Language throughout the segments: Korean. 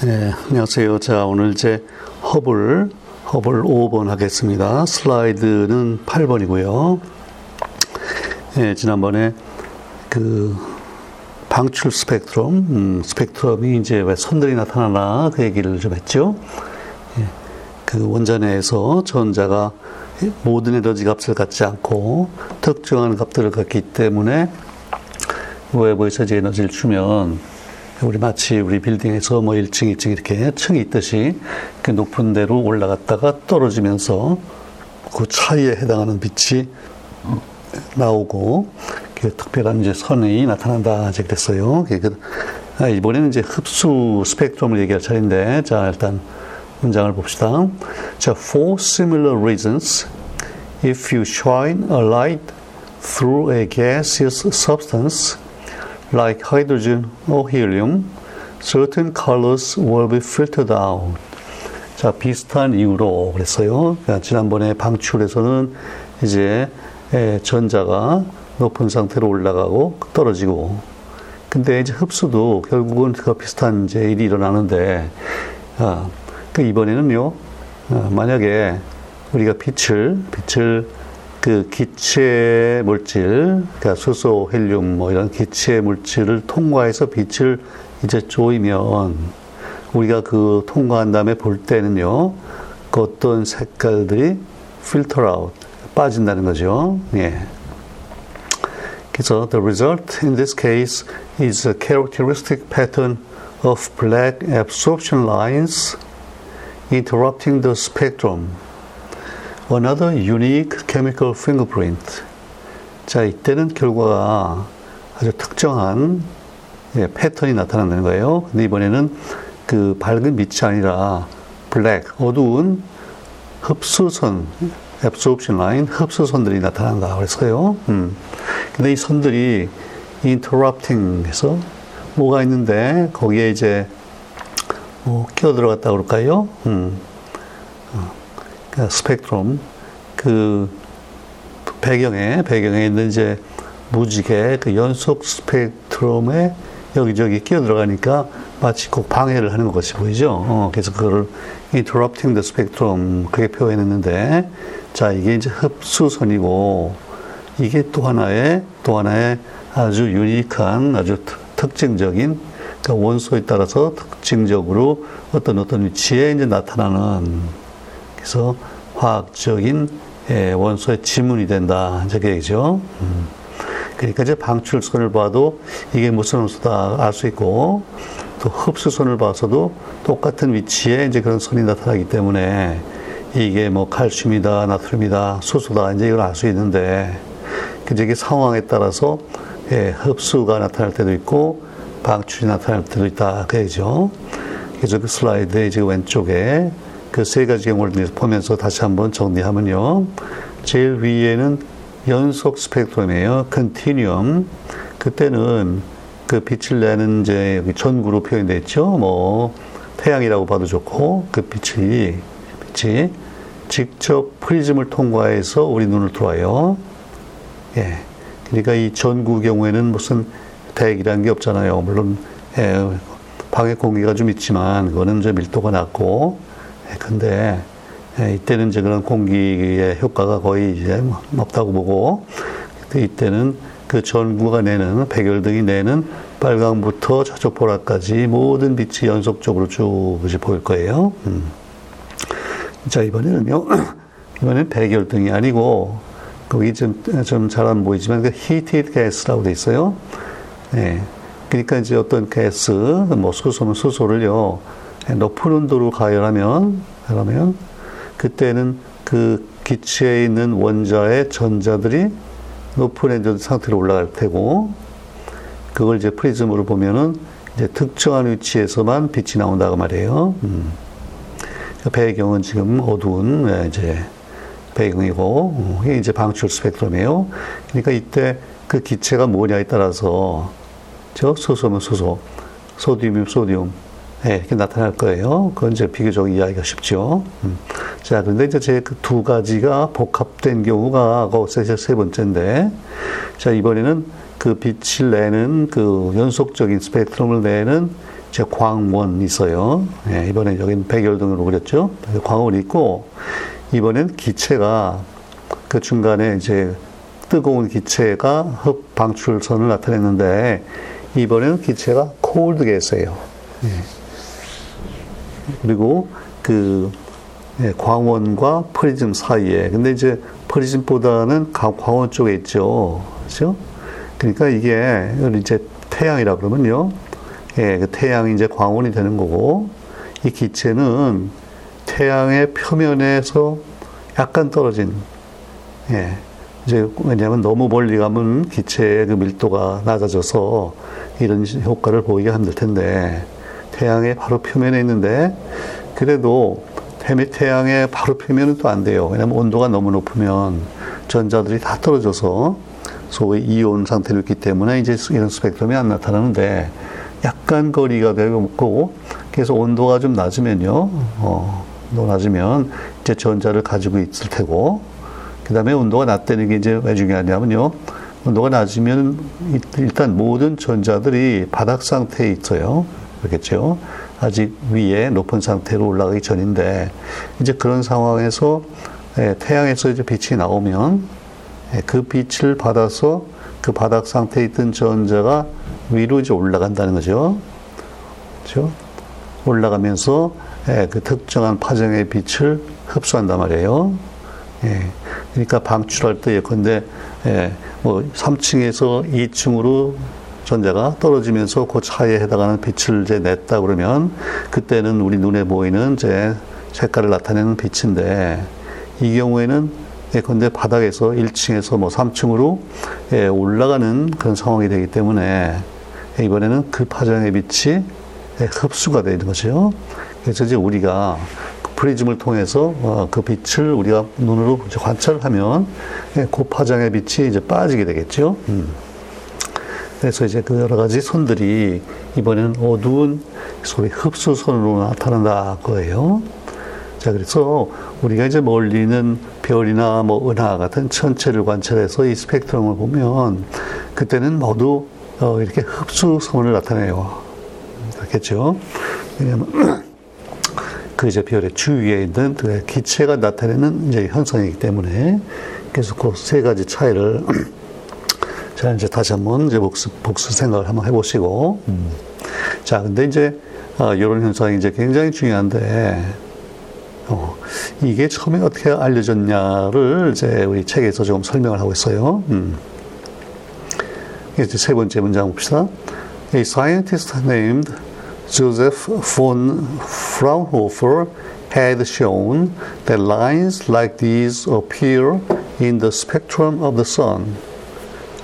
네, 안녕하세요. 자, 오늘 이제 허블, 허블 5번 하겠습니다. 슬라이드는 8번이고요. 네, 지난번에 그 방출 스펙트럼, 음, 스펙트럼이 이제 왜 선들이 나타나나 그 얘기를 좀 했죠. 예, 그 원자내에서 전자가 모든 에너지 값을 갖지 않고 특정한 값들을 갖기 때문에 외부에서 에너지를 주면 우리 마치 우리 빌딩에서 뭐 1층, 2층 이렇게 층이 있듯이 그 높은 데로 올라갔다가 떨어지면서 그 차이에 해당하는 빛이 나오고 그 특별한 이제 선이 나타난다 이제 그랬어요. 그, 아, 이번에는 이제 흡수 스펙트럼을 얘기할 차례인데 자 일단 문장을 봅시다. 자, for similar reasons, if you shine a light through a gaseous substance like hydrogen or helium, certain colors will be filtered out. 자, 비슷한 이유로 그랬어요. 그러니까 지난번에 방출에서는 이제 전자가 높은 상태로 올라가고 떨어지고, 근데 이제 흡수도 결국은 그 비슷한 이제 일이 일어나는데, 아, 그 이번에는요, 아, 만약에 우리가 빛을, 빛을 그 기체 물질, 그러니까 수소, 헬륨 뭐 이런 기체 물질을 통과해서 빛을 이제 조이면 우리가 그 통과한 다음에 볼 때는요, 그 어떤 색깔들이 filter out 빠진다는 거죠. 예. 그래서 the result in this case is a characteristic pattern of black absorption lines interrupting the spectrum. Another unique chemical fingerprint. 자, 이때는 결과가 아주 특정한 예, 패턴이 나타난다는 거예요. 근데 이번에는 그 밝은 빛이 아니라 블랙, 어두운 흡수선, absorption line, 흡수선들이 나타난다 그랬어요. 음. 근데 이 선들이 interrupting 해서 뭐가 있는데 거기에 이제 뭐 끼어 들어갔다 그럴까요? 음. 어. 그 스펙트럼 그 배경에 배경에 있는 이제 무지개 그 연속 스펙트럼에 여기저기 끼어 들어가니까 마치 꼭 방해를 하는 것이 보이죠. 어, 그래서 그거를 interrupting the spectrum 그렇게 표현했는데 자 이게 이제 흡수선이고 이게 또 하나의 또 하나의 아주 유니크한 아주 특징적인 그 원소에 따라서 특징적으로 어떤 어떤 위치에 이제 나타나는 그래서 화학적인 예, 원소의 지문이 된다. 이렇게 얘기죠. 음. 그러니까 이제 방출선을 봐도 이게 무슨 원소다 알 수 있고 또 흡수선을 봐서도 똑같은 위치에 이제 그런 선이 나타나기 때문에 이게 뭐 칼슘이다, 나트륨이다, 수소다 이제 이걸 알 수 있는데 이제 이게 상황에 따라서 예, 흡수가 나타날 때도 있고 방출이 나타날 때도 있다 그 얘기죠. 그래서 그 슬라이드의 지금 왼쪽에 그 세 가지 경우를 보면서 다시 한번 정리하면요. 제일 위에는 연속 스펙트럼이에요. 컨티뉴엄. 그때는 그 빛을 내는 이제 전구로 표현되어 있죠. 뭐 태양이라고 봐도 좋고 그 빛이 빛이 직접 프리즘을 통과해서 우리 눈을 들어와요. 예. 그러니까 이 전구 경우에는 무슨 대기라는 게 없잖아요. 물론 예, 방에 공기가 좀 있지만 그거는 좀 밀도가 낮고 예, 근데 예, 이때는 이제 그런 공기의 효과가 거의 이제 없다고 보고 이때는 그 전구가 내는 백열등이 내는 빨강부터 저쪽 보라까지 모든 빛이 연속적으로 쭉 이제 보일 거예요. 음. 자 이번에는요. 이번엔 백열등이 아니고 거기 좀좀 잘안 보이지만 그 heated gas라고 돼 있어요. 네. 그러니까 이제 어떤 가스, 뭐 수소는 수소를요 높은 온도로 가열하면 그러면 그때는 그 기체에 있는 원자의 전자들이 높은 에너지 상태로 올라갈 테고 그걸 이제 프리즘으로 보면은 이제 특정한 위치에서만 빛이 나온다고 말이에요. 음. 그 배경은 지금 어두운 네, 이제 배경이고 이게 이제 방출 스펙트럼이에요. 그러니까 이때 그 기체가 뭐냐에 따라서 저 수소면 수소, sodium이면 sodium, 네, 이렇게 나타날 거예요. 그건 이제 비교적 이해하기가 쉽죠. 음. 자, 그런데 이제 제그두 가지가 복합된 경우가 거기서 세 번째인데, 자, 이번에는 그 빛을 내는 그 연속적인 스펙트럼을 내는 이제 광원 있어요. 예, 이번에 여기는 백열등으로 그렸죠. 광원이 있고 이번엔 기체가 그 중간에 이제 뜨거운 기체가 흡 방출선을 나타냈는데 이번에는 기체가 cold gas예요. 예. 그리고 그 예, 광원과 프리즘 사이에 근데 이제 프리즘보다는 광원 쪽에 있죠. 그렇죠? 그러니까 이게 이제 태양이라 그러면요. 예, 그 태양이 이제 광원이 되는 거고 이 기체는 태양의 표면에서 약간 떨어진 예. 이제 왜냐하면 너무 멀리 가면 기체의 그 밀도가 낮아져서 이런 효과를 보이게 힘들 텐데 태양의 바로 표면에 있는데 그래도 태양의 바로 표면은 또 안 돼요. 왜냐하면 온도가 너무 높으면 전자들이 다 떨어져서 소위 이온 상태로 있기 때문에 이제 이런 스펙트럼이 안 나타나는데 약간 거리가 되고 그래서 온도가 좀 낮으면요, 어, 낮으면 이제 전자를 가지고 있을 테고 그 다음에 온도가 낮다는 게 이제 왜 중요하냐면요. 온도가 낮으면 일단 모든 전자들이 바닥 상태에 있어요. 그렇겠죠. 아직 위에 높은 상태로 올라가기 전인데, 이제 그런 상황에서 예, 태양에서 이제 빛이 나오면 예, 그 빛을 받아서 그 바닥 상태에 있던 전자가 위로 이제 올라간다는 거죠. 그렇죠? 올라가면서 예, 그 특정한 파장의 빛을 흡수한단 말이에요. 그러니까 방출할 때 예컨대 예, 뭐 3층에서 2층으로 전자가 떨어지면서 그 차에 해당하는 빛을 이제 냈다 그러면 그때는 우리 눈에 보이는 이제 색깔을 나타내는 빛인데 이 경우에는 예컨대 바닥에서 1층에서 뭐 3층으로 예, 올라가는 그런 상황이 되기 때문에 이번에는 그 파장의 빛이 예, 흡수가 되는 거죠. 그래서 이제 우리가 프리즘을 통해서 어, 그 빛을 우리가 눈으로 관찰하면 예, 고파장의 빛이 이제 빠지게 되겠죠. 음. 그래서 이제 그 여러 가지 선들이 이번에는 어두운 소위 흡수선으로 나타난다 거예요. 자, 그래서 우리가 이제 멀리 있는 별이나 뭐 은하 같은 천체를 관찰해서 이 스펙트럼을 보면 그때는 모두 어, 이렇게 흡수선을 나타내요. 그렇겠죠? 왜냐면 그 이제 별의 주위에 있는 그 기체가 나타내는 이제 현상이기 때문에 그래서 그 세 가지 차이를 자 이제 다시 한번 이제 복수 복수 생각을 한번 해보시고 음. 자 근데 이제 어, 이런 현상이 이제 굉장히 중요한데 어, 이게 처음에 어떻게 알려졌냐를 이제 우리 책에서 조금 설명을 하고 있어요. 음. 이제 세 번째 문장 봅시다. A scientist named Joseph von Fraunhofer had shown that lines like these appear in the spectrum of the sun.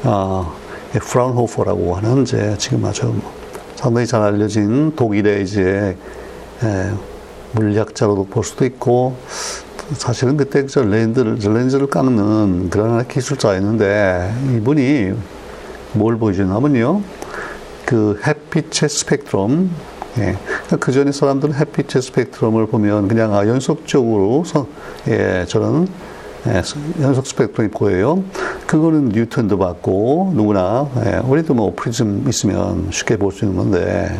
아, 프라운호퍼라고 하는 이제 지금 아주 상당히 잘 알려진 독일의 이제 에, 물리학자로도 볼 수도 있고 사실은 그때 저 렌즈를, 렌즈를 깎는 그런 기술자였는데 이분이 뭘 보여주냐면요. 그 햇빛의 스펙트럼, 예. 그러니까 그 전에 사람들은 햇빛의 스펙트럼을 보면 그냥 아, 연속적으로 서, 예, 저런 예, 연속 스펙트럼이 보여요. 그거는 뉴턴도 봤고 누구나 예, 우리도 뭐 프리즘 있으면 쉽게 볼 수 있는 건데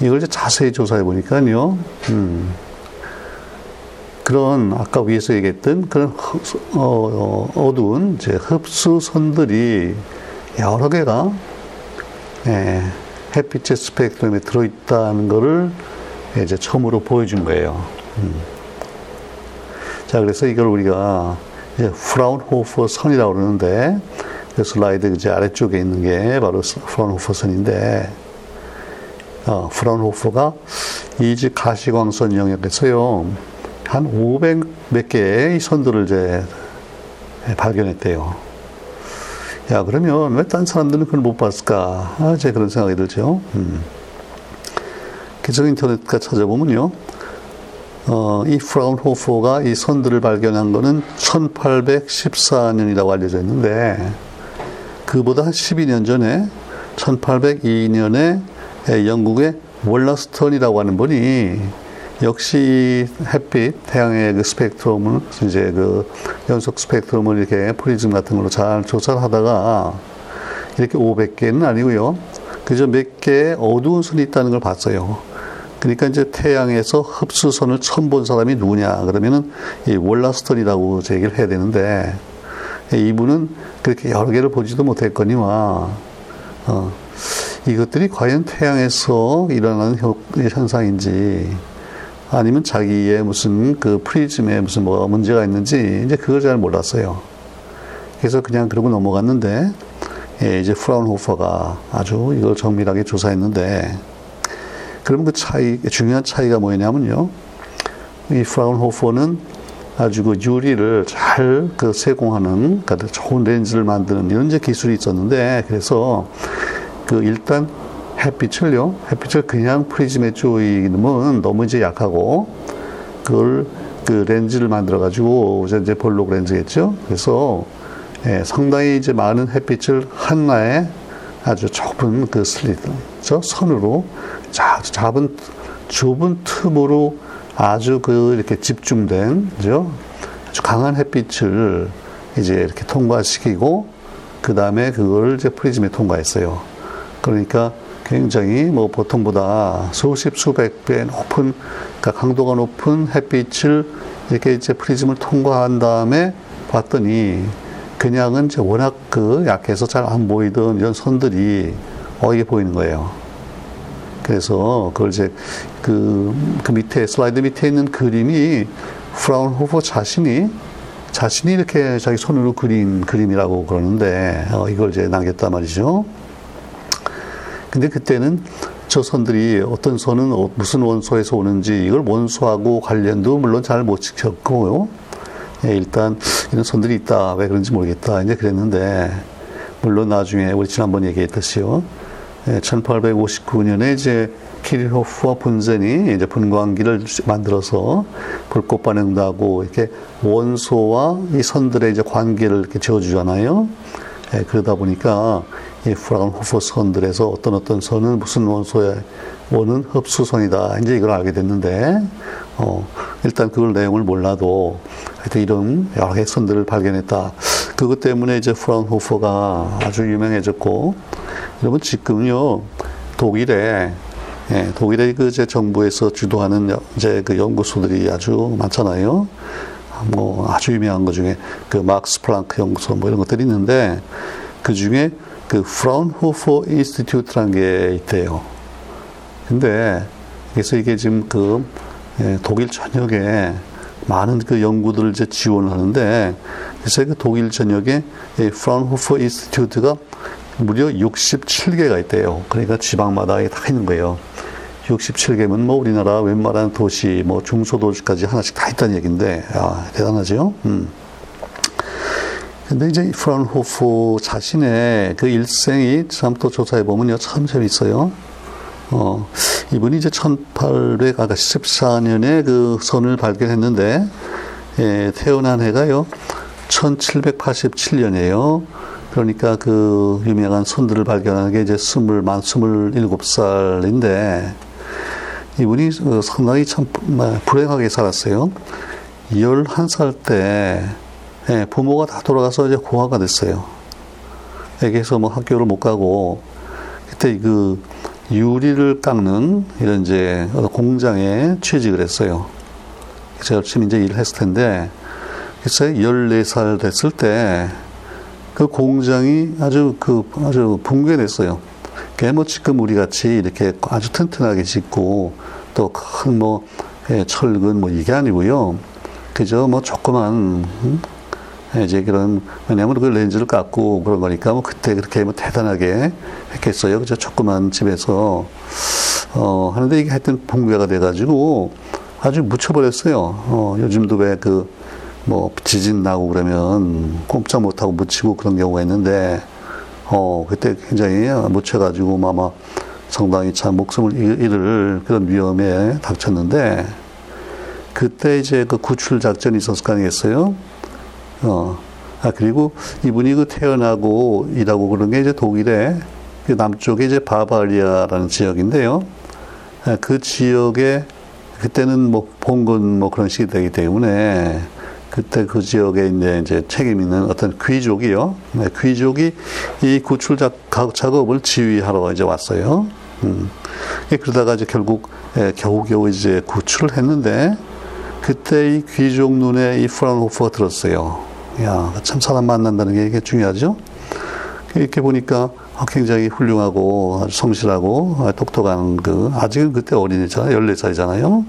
이걸 이제 자세히 조사해 보니까요. 음, 그런 아까 위에서 얘기했던 그런 어, 어, 어두운 이제 흡수선들이 여러 개가 예, 햇빛의 스펙트럼에 들어있다는 것을 이제 처음으로 보여준 거예요. 음. 자, 그래서 이걸 우리가 이제 프라운호퍼 선이라고 그러는데, 그 슬라이드 이제 아래쪽에 있는 게 바로 프라운호퍼 선인데, 어, 프라운호퍼가 이제 가시광선 영역에서요, 한 500 몇 개의 선들을 이제 발견했대요. 야, 그러면 왜 딴 사람들은 그걸 못 봤을까? 아, 제 그런 생각이 들죠. 음. 그래서 인터넷가 찾아보면요. 어, 이 프라운호퍼가 이 선들을 발견한 거는 1814년이라고 알려져 있는데, 그보다 한 12년 전에 1802년에 영국의 월러스턴이라고 하는 분이 역시 햇빛, 태양의 그 스펙트럼을, 이제 그 연속 스펙트럼을 이렇게 프리즘 같은 걸로 잘 조사를 하다가 이렇게 500개는 아니고요. 그저 몇 개의 어두운 선이 있다는 걸 봤어요. 그러니까 이제 태양에서 흡수선을 처음 본 사람이 누구냐 그러면은 이 월라스턴이라고 얘기를 해야 되는데 이분은 그렇게 여러 개를 보지도 못했거니와 어, 이것들이 과연 태양에서 일어나는 현상인지 아니면 자기의 무슨 그 프리즘에 무슨 뭐 문제가 있는지 이제 그걸 잘 몰랐어요. 그래서 그냥 그러고 넘어갔는데 예, 이제 프라운호퍼가 아주 이걸 정밀하게 조사했는데 그러면 그 차이 중요한 차이가 뭐냐면요. 이 프라운호퍼는 아주 그 유리를 잘 그 세공하는 그러니까 좋은 렌즈를 만드는 이런 이제 기술이 있었는데 그래서 그 일단 햇빛을요, 햇빛을 그냥 프리즘에 쪼이면 너무 이제 약하고, 그걸 그 렌즈를 만들어가지고, 이제 볼록 렌즈겠죠? 그래서, 예, 상당히 이제 많은 햇빛을 하나에 아주 좁은 그 슬리 트, 저 선으로, 자, 작은, 좁은 틈으로 아주 그 이렇게 집중된, 그죠? 아주 강한 햇빛을 이제 이렇게 통과시키고, 그 다음에 그걸 이제 프리즘에 통과했어요. 그러니까 굉장히 뭐 보통보다 수십 수백 배 높은 그러니까 강도가 높은 햇빛을 이렇게 이제 프리즘을 통과한 다음에 봤더니 그냥은 이제 워낙 그 약해서 잘 안 보이던 이런 선들이 어 이렇게 보이는 거예요. 그래서 그걸 이제 그, 그 밑에 슬라이드 밑에 있는 그림이 프라운호퍼 자신이 자신이 이렇게 자기 손으로 그린 그림이라고 그러는데 어, 이걸 이제 남겼단 말이죠. 근데 그때는 저 선들이 어떤 선은 어, 무슨 원소에서 오는지 이걸 원소하고 관련도 물론 잘 못 지었고요. 예, 일단 이런 선들이 있다. 왜 그런지 모르겠다. 이제 그랬는데 물론 나중에 우리 지난번 얘기했듯이요. 예, 1859년에 이제 키르히호프와 분센이 이제 분광기를 만들어서 불꽃 반응도 하고 이렇게 원소와 이 선들의 이제 관계를 이렇게 지어주잖아요. 예, 그러다 보니까 이 프라운호퍼 선들에서 어떤 어떤 선은 무슨 원소에 오는 흡수선이다. 이제 이걸 알게 됐는데, 어, 일단 그걸 내용을 몰라도 하여튼 이런 여러 개 선들을 발견했다. 그것 때문에 이제 프라운호퍼가 아주 유명해졌고, 여러분 지금요, 독일에 예, 독일의 그 이제 정부에서 주도하는 이제 그 연구소들이 아주 많잖아요. 뭐 아주 유명한 것 중에 그 막스 플랑크 연구소 뭐 이런 것들이 있는데 그 중에 그 프라운호퍼 Institute라는 게 있대요. 근데 그래서 이게 지금 그 예, 독일 전역에 많은 그 연구들을 이제 지원을 하는데 그래서 그 독일 전역에 이 프라운호퍼 Institute가 무려 67개가 있대요. 그러니까 지방마다 다 있는 거예요. 67개면 뭐 우리나라 웬만한 도시, 뭐 중소도시까지 하나씩 다 있다는 얘기인데, 아, 대단하죠? 음. 근데 이제 프라운호프 자신의 그 일생이 참 또 조사해 보면요. 참 재밌어요. 어, 이분이 이제 1800, 아까 14년에 그 선을 발견했는데, 예, 태어난 해가요. 1787년이에요. 그러니까 그 유명한 선들을 발견한 게 이제 스물, 만 스물일곱 살인데, 이분이 어, 상당히 참 뭐, 불행하게 살았어요. 11살 때 예, 부모가 다 돌아가서 이제 고아가 됐어요. 그래서 뭐 학교를 못 가고 그때 그 유리를 깎는 이런 이제 공장에 취직을 했어요. 그래서 열심히 이제 일을 했을 텐데 그래서 14살 됐을 때 그 공장이 아주 그 아주 붕괴됐어요. 그게 뭐 지금 우리 같이 이렇게 아주 튼튼하게 짓고 또 큰뭐 예, 철근 뭐 이게 아니고요. 그저 뭐 조그만 음? 이제 그런 왜냐하면 그 렌즈를 깎고 그런 거니까 뭐 그때 그렇게 뭐 대단하게 했겠어요. 그저 조그만 집에서 어 하는데 이게 하여튼 붕괴가 돼가지고 아주 묻혀버렸어요. 어 요즘도 왜그 뭐 지진 나고 그러면 꼼짝 못하고 묻히고 그런 경우가 있는데 어 그때 굉장히 묻혀가지고 뭐 아마 상당히 참 목숨을 잃을 그런 위험에 닥쳤는데 그때 이제 그 구출 작전이 있었을 거 아니겠어요? 어, 아, 그리고 이분이 그 태어나고 일하고 그런 게 이제 독일의 그 남쪽에 이제 바바리아라는 지역인데요. 아, 그 지역에 그때는 뭐 봉건 뭐 그런 시대이기 때문에 그때 그 지역에 이제, 이제 책임 있는 어떤 귀족이요. 네, 귀족이 이 구출 작업을 지휘하러 이제 왔어요. 음. 그러다가 이제 결국 예, 겨우겨우 이제 구출을 했는데 그때 이 귀족 눈에 이 프라운호프가 들었어요. 야, 참 사람 만난다는 게 이게 중요하죠. 이렇게 보니까 굉장히 훌륭하고 성실하고 똑똑한 그 아직은 그때 어린이잖아요. 14살이잖아요.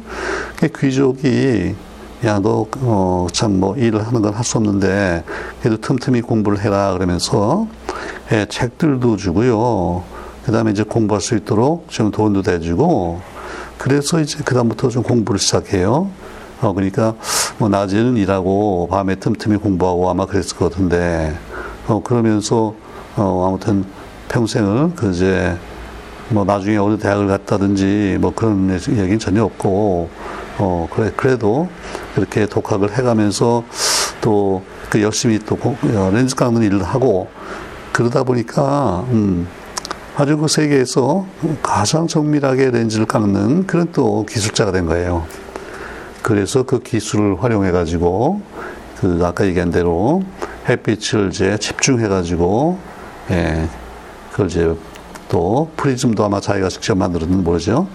귀족이 야, 너, 어, 참, 뭐, 일을 하는 건 할 수 없는데, 그래도 틈틈이 공부를 해라, 그러면서, 예, 책들도 주고요. 그 다음에 이제 공부할 수 있도록 좀 돈도 대주고, 그래서 이제 그다음부터 좀 공부를 시작해요. 어, 그러니까, 뭐, 낮에는 일하고, 밤에 틈틈이 공부하고 아마 그랬을 것 같은데, 어, 그러면서, 어, 아무튼 평생을, 그 이제, 뭐, 나중에 어느 대학을 갔다든지, 뭐, 그런 얘기는 전혀 없고, 어, 그래, 그래도 그렇게 독학을 해가면서 또 그 열심히 또 어, 렌즈 깎는 일을 하고 그러다 보니까, 음, 아주 그 세계에서 가장 정밀하게 렌즈를 깎는 그런 또 기술자가 된 거예요. 그래서 그 기술을 활용해 가지고, 그 아까 얘기한 대로 햇빛을 이제 집중해 가지고, 예, 그걸 이제 또 프리즘도 아마 자기가 직접 만들었는지 모르죠.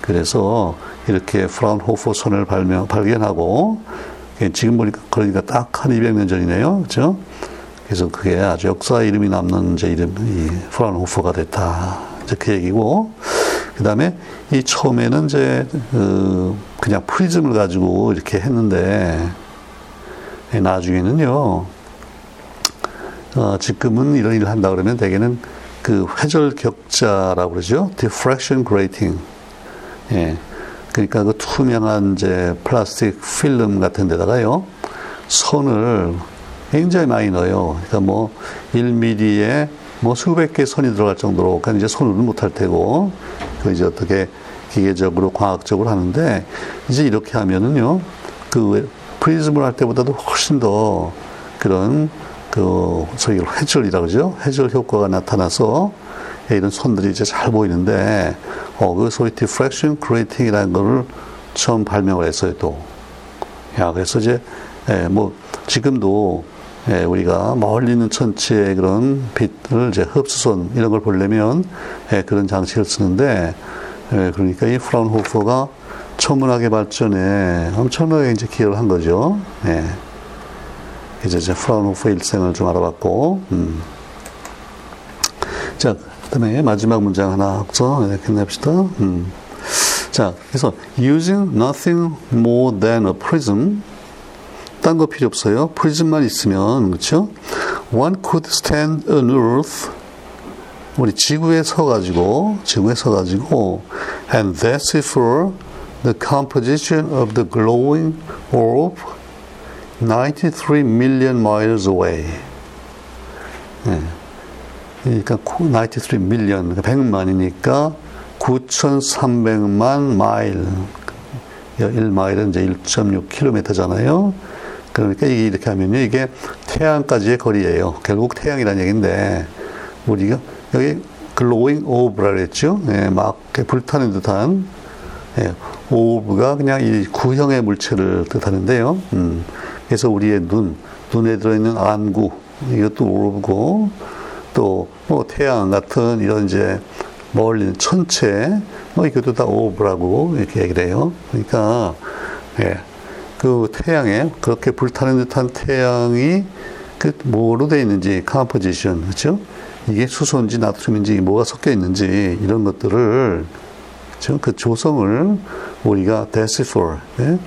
그래서 이렇게 프라운호프 선을 발명, 발견하고 지금 보니까 그러니까 딱 한 200년 전이네요. 그렇죠? 그래서 그게 아주 역사 이름이 남는 이제 이름, 이 프라운호프가 됐다. 이제 그 얘기고, 그 다음에 이 처음에는 이제, 그 그냥 프리즘을 가지고 이렇게 했는데, 나중에는요, 어, 지금은 이런 일을 한다 그러면 대개는 그 회절 격자라고 그러죠. diffraction grating. 예. 그러니까 그 투명한 이제 플라스틱 필름 같은 데다가요, 선을 굉장히 많이 넣어요. 그러니까 뭐 1mm에 뭐 수백 개 선이 들어갈 정도로, 그러니까 이제 손으로 못할 테고, 그 이제 어떻게 기계적으로 과학적으로 하는데, 이제 이렇게 하면은요, 그 프리즘을 할 때보다도 훨씬 더 그런 그 소위 회절이라고 그러죠. 회절 효과가 나타나서 이런 손들이 이제 잘 보이는데, 어, 그 소위 diffraction grating이라는 거를 처음 발명을 했어요, 또. 야, 그래서 이제, 예, 뭐, 지금도, 예, 우리가 멀리 있는 천체의 그런 빛을 이제 흡수선, 이런 걸 보려면, 예, 그런 장치를 쓰는데, 예, 그러니까 이 프라운호퍼가 천문학의 발전에 엄청나게 이제 기여를 한 거죠. 예. 이제 이제 프라운호퍼 일생을 좀 알아봤고, 음. 자, 그다음에 마지막 문장 하나 없어 이렇게 냅시다. 음. 자, 그래서 using nothing more than a prism 딴 거 필요 없어요. 프리즘만 있으면 그렇죠? One could stand on Earth 우리 지구에 서가지고 지구에 서가지고 and decipher the composition of the glowing orb 93 million miles away. 네. 그러니까 93 밀리언, 100만이니까 9,300만 마일. 1마일은 이제 1.6km잖아요. 그러니까 이렇게 하면요. 이게 태양까지의 거리예요. 결국 태양이라는 얘기인데, 우리가 여기 glowing orb라 그랬죠. 예, 막 불타는 듯한, 예, orb가 그냥 이 구형의 물체를 뜻하는데요. 음, 그래서 우리의 눈, 눈에 들어있는 안구, 이것도 orb고, 또 뭐 태양 같은 이런 이제 멀리 천체 뭐 이것도 다 orb라고 이렇게 얘기를 해요. 그러니까 예. 그 태양에 그렇게 불타는 듯한 태양이 그 뭐로 되어 있는지 composition 그렇죠? 이게 수소인지 나트륨인지 뭐가 섞여 있는지 이런 것들을 그렇죠? 그 조성을 우리가 decipher 예?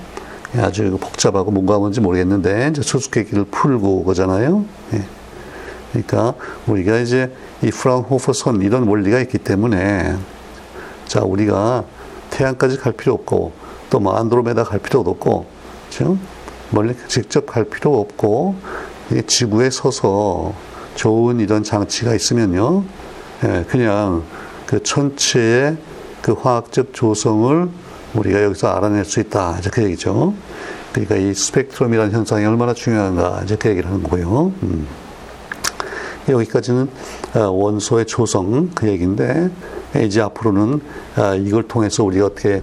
아주 복잡하고 뭔가 뭔지 모르겠는데 이제 수수께끼를 풀고 그잖아요. 예. 그러니까 우리가 이제 이 프라운호퍼 선 이런 원리가 있기 때문에 자 우리가 태양까지 갈 필요 없고 또 뭐 안드로메다 갈 필요도 없고 그렇죠? 멀리 직접 갈 필요 없고 지구에 서서 좋은 이런 장치가 있으면요 예, 그냥 그 천체의 그 화학적 조성을 우리가 여기서 알아낼 수 있다 이제 그 얘기죠. 그러니까 이 스펙트럼이라는 현상이 얼마나 중요한가 이제 그 얘기를 하는 거고요. 음. 여기까지는 어, 원소의 조성 그 얘기인데 이제 앞으로는 어, 이걸 통해서 우리가 어떻게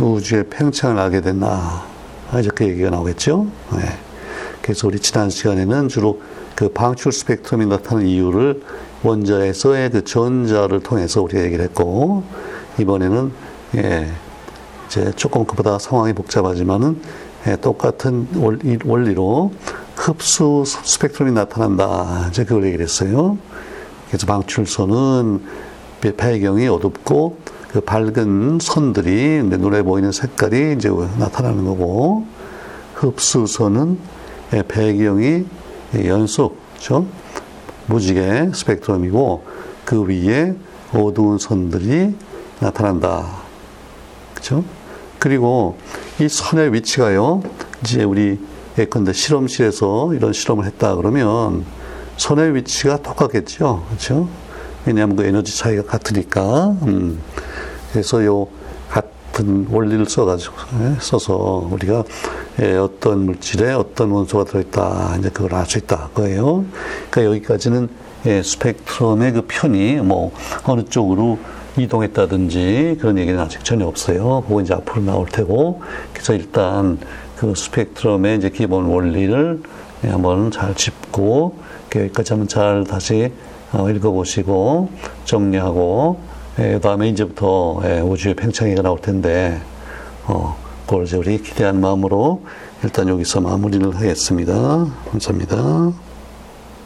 우주의 팽창을 알게 됐나 이제 그 얘기가 나오겠죠. 네. 그래서 우리 지난 시간에는 주로 그 방출 스펙트럼이 나타나는 이유를 원자에서의 그 전자를 통해서 우리가 얘기를 했고 이번에는 예, 이제 조금 그보다 상황이 복잡하지만은 예, 똑같은 원리 로 흡수 스펙트럼이 나타난다. 이제 그걸 얘기를 했어요. 그래서 방출선은 배경이 어둡고 그 밝은 선들이 눈에 보이는 색깔이 이제 나타나는 거고 흡수선은 예, 배경이 연속, 그죠? 무지개 스펙트럼이고 그 위에 어두운 선들이 나타난다. 그죠? 그리고 이 선의 위치가요, 이제 우리 예컨대 실험실에서 이런 실험을 했다 그러면 선의 위치가 똑같겠죠. 그렇죠? 왜냐하면 그 에너지 차이가 같으니까. 음. 그래서 요 같은 원리를 써가지고, 예, 써서 우리가 예, 어떤 물질에 어떤 원소가 들어있다. 이제 그걸 알 수 있다. 거예요. 그러니까 여기까지는 예, 스펙트럼의 그 편이 뭐 어느 쪽으로 이동했다든지 그런 얘기는 아직 전혀 없어요. 그거 이제 앞으로 나올 테고. 그래서 일단 그 스펙트럼의 이제 기본 원리를 한번 잘 짚고 여기까지 한번 잘 다시 어, 읽어보시고 정리하고 그 다음에 이제부터 예, 우주의 팽창기가 나올 텐데 어, 그걸 이제 우리 기대한 마음으로 일단 여기서 마무리를 하겠습니다. 감사합니다.